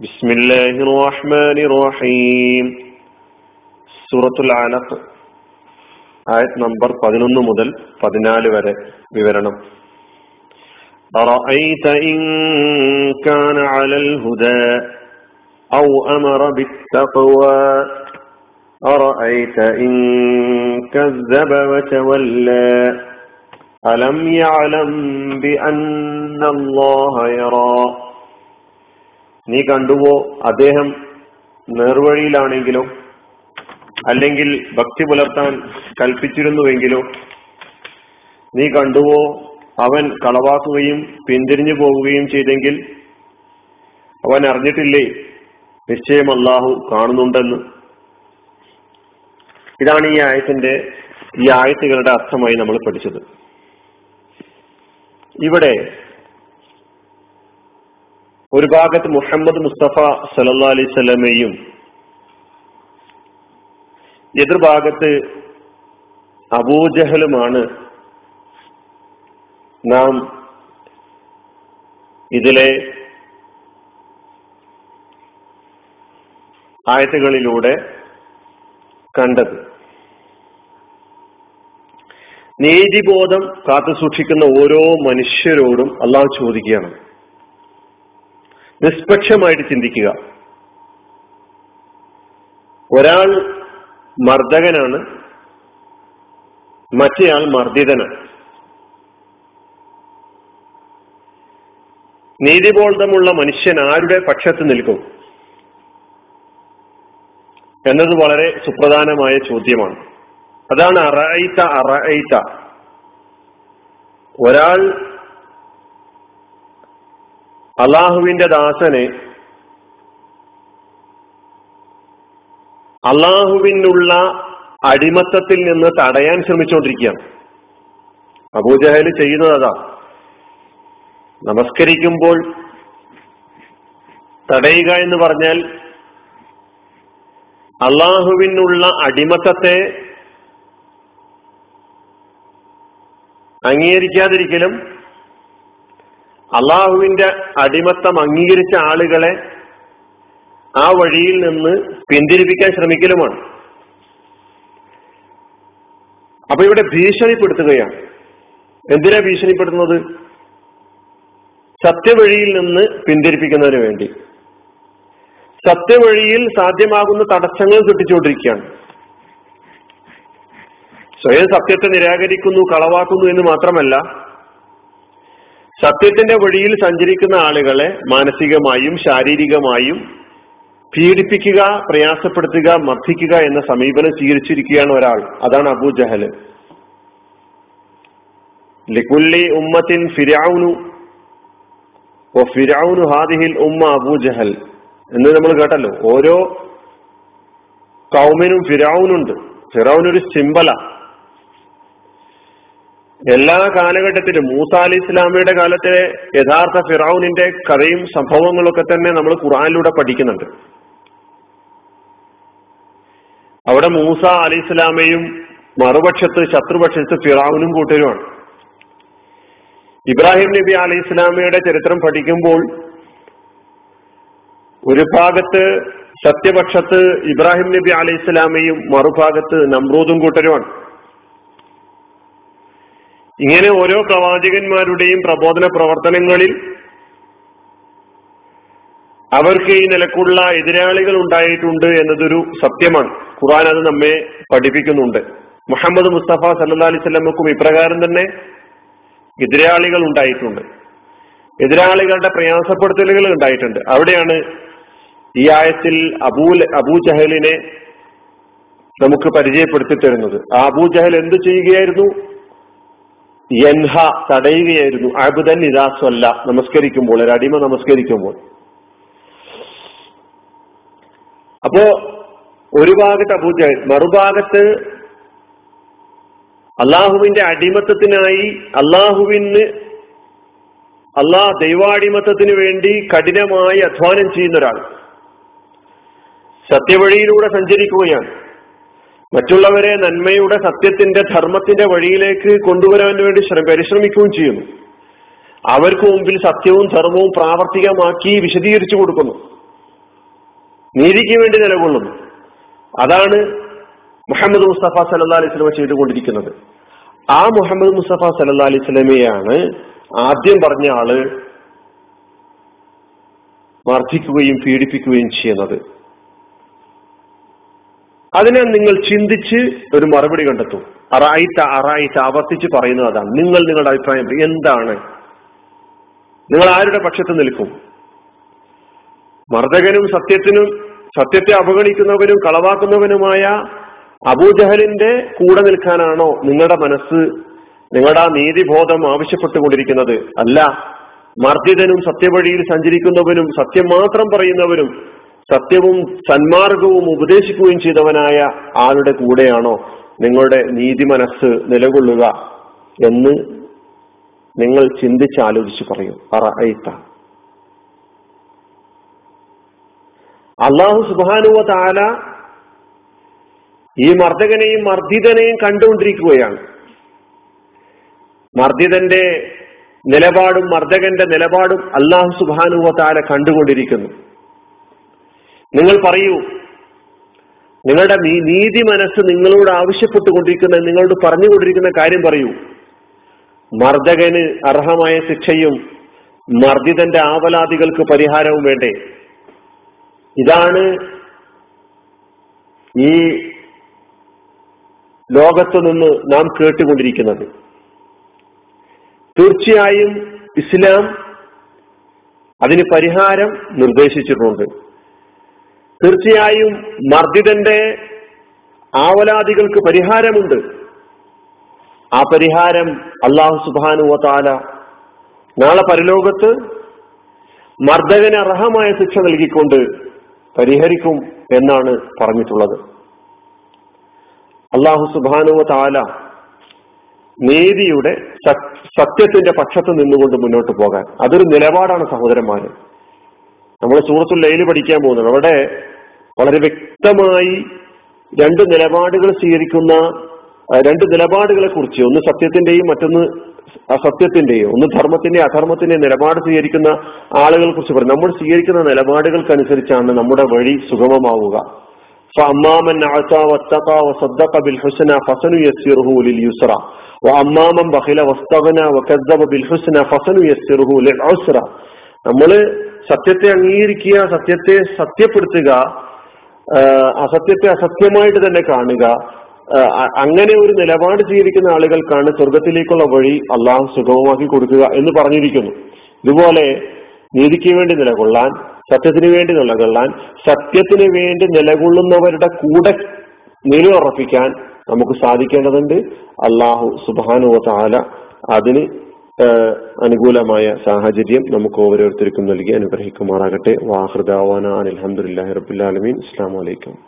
بسم الله الرحمن الرحيم സൂറത്തുൽ ആലഖ് ആയത് നമ്പർ പതിനൊന്ന് മുതൽ പതിനാല് വരെ വിവരണം أرأيت إن كان على الهدى أو أمر بالتقوى أرأيت إن كذب وتولى ألم يعلم بأن الله يرى നീ കണ്ടുവോ അദ്ദേഹം നേർവഴിയിലാണെങ്കിലോ? അല്ലെങ്കിൽ ഭക്തി പുലർത്താൻ കൽപ്പിച്ചിരുന്നുവെങ്കിലോ? നീ കണ്ടുവോ അവൻ കളവാക്കുകയും പിന്തിരിഞ്ഞു പോവുകയും ചെയ്തെങ്കിൽ? അവൻ അറിഞ്ഞിട്ടില്ലേ? നിശ്ചയം അള്ളാഹു കാണുന്നുണ്ടെന്ന്. ഇതാണ് ഈ ആയത്തിന്റെ ഈ ആയത്തുകളുടെ അർത്ഥമായി നമ്മൾ പഠിച്ചത്. ഇവിടെ ഒരു ഭാഗത്ത് മുഹമ്മദ് മുസ്തഫ സലല്ലാ അലൈഹി സ്വലമയും എതിർഭാഗത്ത് അബൂജഹലുമാണ് നാം ഇതിലെ ആയത്തുകളിലൂടെ കണ്ടത്. നീതിബോധം കാത്തു സൂക്ഷിക്കുന്ന ഓരോ മനുഷ്യരോടും അള്ളാഹു ചോദിക്കുകയാണ്. നിഷ്പക്ഷമായിട്ട് ചിന്തിക്കുക. ഒരാൾ മർദ്ദകനാണ് മറ്റേയാൾ മർദ്ദിതനാണ്. നീതിബോധമുള്ള മനുഷ്യൻ ആരുടെ പക്ഷത്ത് നിൽക്കും? എന്നത് വളരെ സുപ്രധാനമായ ചോദ്യമാണ്. അതാണ് അറയിത്ത അറയിത്ത ഒരാൾ അള്ളാഹുവിന്റെ ദാസനെ അള്ളാഹുവിനുള്ള അടിമത്തത്തിൽ നിന്ന് തടയാൻ ശ്രമിച്ചുകൊണ്ടിരിക്കുകയാണ് അബൂജഹൽ ചെയ്യുന്നത് അതാ. നമസ്കരിക്കുമ്പോൾ തടയുക എന്ന് പറഞ്ഞാൽ അള്ളാഹുവിനുള്ള അടിമത്തത്തെ അംഗീകരിക്കാതിരിക്കലും അള്ളാഹുവിന്റെ അടിമത്തം അംഗീകരിച്ച ആളുകളെ ആ വഴിയിൽ നിന്ന് പിന്തിരിപ്പിക്കാൻ ശ്രമിക്കലുമാണ്. അപ്പൊ ഇവിടെ ഭീഷണിപ്പെടുത്തുകയാണ്. എന്തിനാ ഭീഷണിപ്പെടുത്തുന്നത്? സത്യവഴിയിൽ നിന്ന് പിന്തിരിപ്പിക്കുന്നതിന് വേണ്ടി. സത്യവഴിയിൽ സാധ്യമാകുന്ന തടസ്സങ്ങൾ കിട്ടിച്ചുകൊണ്ടിരിക്കുകയാണ് സ്വയം സത്യത്തെ നിരാകരിക്കുന്നു കളവാക്കുന്നു എന്ന് മാത്രമല്ല സത്യത്തിന്റെ വഴിയിൽ സഞ്ചരിക്കുന്ന ആളുകളെ മാനസികമായും ശാരീരികമായും പീഡിപ്പിക്കുക പ്രയാസപ്പെടുത്തുക മർദ്ദിക്കുക എന്ന സമീപനം സ്വീകരിച്ചിരിക്കുകയാണ് ഒരാൾ. അതാണ് അബൂ ജഹൽ. ലിക്കുല്ലി ഉമ്മത്തിൻ ഫിരാവുനു ഓ ഫിരാവുനു ഹാദിഹിൽ ഉമ്മ അബൂ ജഹൽ. എന്ന് നമ്മൾ കേട്ടല്ലോ. ഓരോ കൗമിനും ഫിരാവുനുണ്ട് ഫിറാവുനൊരു സിമ്പല. എല്ലാ കാലഘട്ടത്തിലും മൂസ അലി ഇസ്ലാമിയുടെ കാലത്തെ യഥാർത്ഥ ഫിറാവുനിന്റെ കഥയും സംഭവങ്ങളൊക്കെ തന്നെ നമ്മൾ ഖുറാനിലൂടെ പഠിക്കുന്നുണ്ട്. അവിടെ മൂസ അലി ഇസ്ലാമയും മറുപക്ഷത്ത് ശത്രുപക്ഷത്ത് ഫിറാവുനും കൂട്ടരുമാണ്. ഇബ്രാഹിം നബി അലി ഇസ്ലാമയുടെ ചരിത്രം പഠിക്കുമ്പോൾ ഒരു ഭാഗത്ത് സത്യപക്ഷത്ത് ഇബ്രാഹിം നബി അലി ഇസ്ലാമയും മറുഭാഗത്ത് നമ്രൂദും കൂട്ടരുമാണ്. ഇങ്ങനെ ഓരോ പ്രവാചകന്മാരുടെയും പ്രബോധന പ്രവർത്തനങ്ങളിൽ അവർക്ക് ഈ നിലക്കുള്ള എതിരാളികൾ ഉണ്ടായിട്ടുണ്ട് എന്നതൊരു സത്യമാണ്. ഖുറാൻ അത് നമ്മെ പഠിപ്പിക്കുന്നുണ്ട്. മുഹമ്മദ് മുസ്തഫ സല്ലാ അലൈഹി സ്വലമക്കും ഇപ്രകാരം തന്നെ എതിരാളികൾ ഉണ്ടായിട്ടുണ്ട്. എതിരാളികളുടെ പ്രയാസപ്പെടുത്തലുകൾ ഉണ്ടായിട്ടുണ്ട്. അവിടെയാണ് ഈ ആയത്തിൽ അബൂ അബൂ ജഹലിനെ നമുക്ക് പരിചയപ്പെടുത്തി തരുന്നത്. ആ അബൂ ജഹൽ എന്ത് ചെയ്യുകയായിരുന്നു? യൻഹ തടയുകയായിരുന്നു. അബുദൻ ഇദാസ്വല്ല നമസ്കരിക്കുമ്പോൾ ഒരു അടിമ നമസ്കരിക്കുമ്പോൾ. അപ്പോ ഒരു ഭാഗത്ത് അബൂജഹൽ മറുഭാഗത്ത് അള്ളാഹുവിന്റെ അടിമത്തത്തിനായി അള്ളാഹുവിന് അള്ളാഹ് ദൈവാടിമത്തത്തിന് വേണ്ടി കഠിനമായി അധ്വാനം ചെയ്യുന്ന ഒരാൾ. സത്യവഴിയിലൂടെ സഞ്ചരിക്കുകയാണ്. മറ്റുള്ളവരെ നന്മയുടെ സത്യത്തിന്റെ ധർമ്മത്തിന്റെ വഴിയിലേക്ക് കൊണ്ടുവരാൻ വേണ്ടി പരിശ്രമിക്കുകയും ചെയ്യുന്നു. അവർക്ക് മുമ്പിൽ സത്യവും ധർമ്മവും പ്രാവർത്തികമാക്കി വിശദീകരിച്ചു കൊടുക്കുന്നു. നീതിക്ക് വേണ്ടി നിലകൊള്ളുന്നു. അതാണ് മുഹമ്മദ് മുസ്തഫ സല്ലാ അലൈഹി സ്വലമ ചെയ്തുകൊണ്ടിരിക്കുന്നത്. ആ മുഹമ്മദ് മുസ്തഫ സല്ലാ അലൈഹി സ്വലമയാണ് ആദ്യം പറഞ്ഞ ആൾ മർദ്ദിക്കുകയും പീഡിപ്പിക്കുകയും ചെയ്യുന്നത്. അതിനെ നിങ്ങൾ ചിന്തിച്ച് ഒരു മറുപടി കണ്ടെത്തും. അറായിത്ത അറായിത്ത ആവർത്തിച്ച് പറയുന്നത് അതാണ്. നിങ്ങൾ നിങ്ങളുടെ അഭിപ്രായം എന്താണ്? നിങ്ങൾ ആരുടെ പക്ഷത്ത് നിൽക്കും? മർദ്ദകനും സത്യത്തിനും സത്യത്തെ അവഗണിക്കുന്നവനും കളവാക്കുന്നവനുമായ അബൂജഹലിന്റെ കൂടെ നിൽക്കാനാണോ നിങ്ങളുടെ മനസ്സ് നിങ്ങളുടെ ആ നീതിബോധം ആവശ്യപ്പെട്ടുകൊണ്ടിരിക്കുന്നത്? അല്ല. മർദ്ദിതനും സത്യവഴിയിൽ സഞ്ചരിക്കുന്നവനും സത്യം മാത്രം പറയുന്നവരും സത്യവും സന്മാർഗവും ഉപദേശിക്കുകയും ചെയ്തവനായ ആളുടെ കൂടെയാണോ നിങ്ങളുടെ നീതി മനസ്സ് നിലകൊള്ളുക എന്ന് നിങ്ങൾ ചിന്തിച്ചാലോചിച്ച് പറയൂ. അറഅയ്ത അള്ളാഹു സുബാനുവ താല ഈ മർദ്ദകനെയും മർദ്ദിതനെയും കണ്ടുകൊണ്ടിരിക്കുകയാണ്. മർദ്ദിതന്റെ നിലപാടും മർദ്ദകന്റെ നിലപാടും അള്ളാഹു സുബാനുവ താല കണ്ടുകൊണ്ടിരിക്കുന്നു. നിങ്ങൾ പറയൂ. നിങ്ങളുടെ നീതി മനസ്സ് നിങ്ങളോട് ആവശ്യപ്പെട്ടുകൊണ്ടിരിക്കുന്ന നിങ്ങളോട് പറഞ്ഞുകൊണ്ടിരിക്കുന്ന കാര്യം പറയൂ. മർദ്ദകന് അർഹമായ ശിക്ഷയും മർദ്ദിതന്റെ ആവലാദികൾക്ക് പരിഹാരവും വേണ്ടേ? ഇതാണ് ഈ ലോകത്തു നിന്ന് നാം കേട്ടുകൊണ്ടിരിക്കുന്നത്. തീർച്ചയായും ഇസ്ലാം അതിന് പരിഹാരം നിർദ്ദേശിച്ചിട്ടുണ്ട്. തീർച്ചയായും മർദ്ദിതന്റെ ആവലാദികൾക്ക് പരിഹാരമുണ്ട്. ആ പരിഹാരം അള്ളാഹു സുബാനുവ താല നാളെ പരലോകത്ത് മർദ്ദകന് അർഹമായ ശിക്ഷ നൽകിക്കൊണ്ട് പരിഹരിക്കും എന്നാണ് പറഞ്ഞിട്ടുള്ളത്. അള്ളാഹു സുബാനുവ താല നീതിയുടെ സത്യത്തിന്റെ പക്ഷത്ത് നിന്നുകൊണ്ട് മുന്നോട്ട് പോകാൻ. അതൊരു നിലപാടാണ് സഹോദരന്മാര്. നമ്മൾ സൂറത്തുൽ ലൈല് പഠിക്കാൻ പോകുന്നത് അവിടെ വളരെ വ്യക്തമായി രണ്ട് നിലപാടുകൾ സ്വീകരിക്കുന്ന രണ്ട് നിലപാടുകളെ കുറിച്ച് ഒന്ന് സത്യത്തിന്റെയും മറ്റൊന്ന് അസത്യത്തിന്റെയും ഒന്ന് ധർമ്മത്തിന്റെയും അധർമ്മത്തിന്റെയും നിലപാട് സ്വീകരിക്കുന്ന ആളുകളെ കുറിച്ച് പറയും നമ്മൾ സ്വീകരിക്കുന്ന നിലപാടുകൾക്കനുസരിച്ചാണ് നമ്മുടെ വഴി സുഗമമാവുക فأمامن أعطى واتقى وصدق بالحسنى فسنيسره لليسرى وأما من بخل واستغنى وكذب بالحسنى فسنيسره للعسرى നമ്മൾ സത്യത്തെ അംഗീകരിക്കുക സത്യത്തെ സത്യപ്പെടുത്തുക അസത്യത്തെ അസത്യമായിട്ട് തന്നെ കാണുക അങ്ങനെ ഒരു നിലപാട് ജീവിക്കുന്ന ആളുകൾക്കാണ് സ്വർഗത്തിലേക്കുള്ള വഴി അള്ളാഹു സുഗമമാക്കി കൊടുക്കുക എന്ന് പറഞ്ഞിരിക്കുന്നു. ഇതുപോലെ നീതിക്ക് വേണ്ടി നിലകൊള്ളാൻ സത്യത്തിന് വേണ്ടി നിലകൊള്ളാൻ സത്യത്തിന് വേണ്ടി നിലകൊള്ളുന്നവരുടെ കൂടെ നിലയുറപ്പിക്കാൻ നമുക്ക് സാധിക്കേണ്ടതുണ്ട്. അള്ളാഹു സുബാനുവ താല അതിന് അനുകൂലമായ സാഹചര്യം നമുക്ക് ഓരോരുത്തർക്കും നൽകി അനുഗ്രഹിക്കുമാറാകട്ടെ. വാഹൃദാവാന അലഹമുല്ലാ റബുല്ലാലമീൻ അസ്സാം വലൈക്കും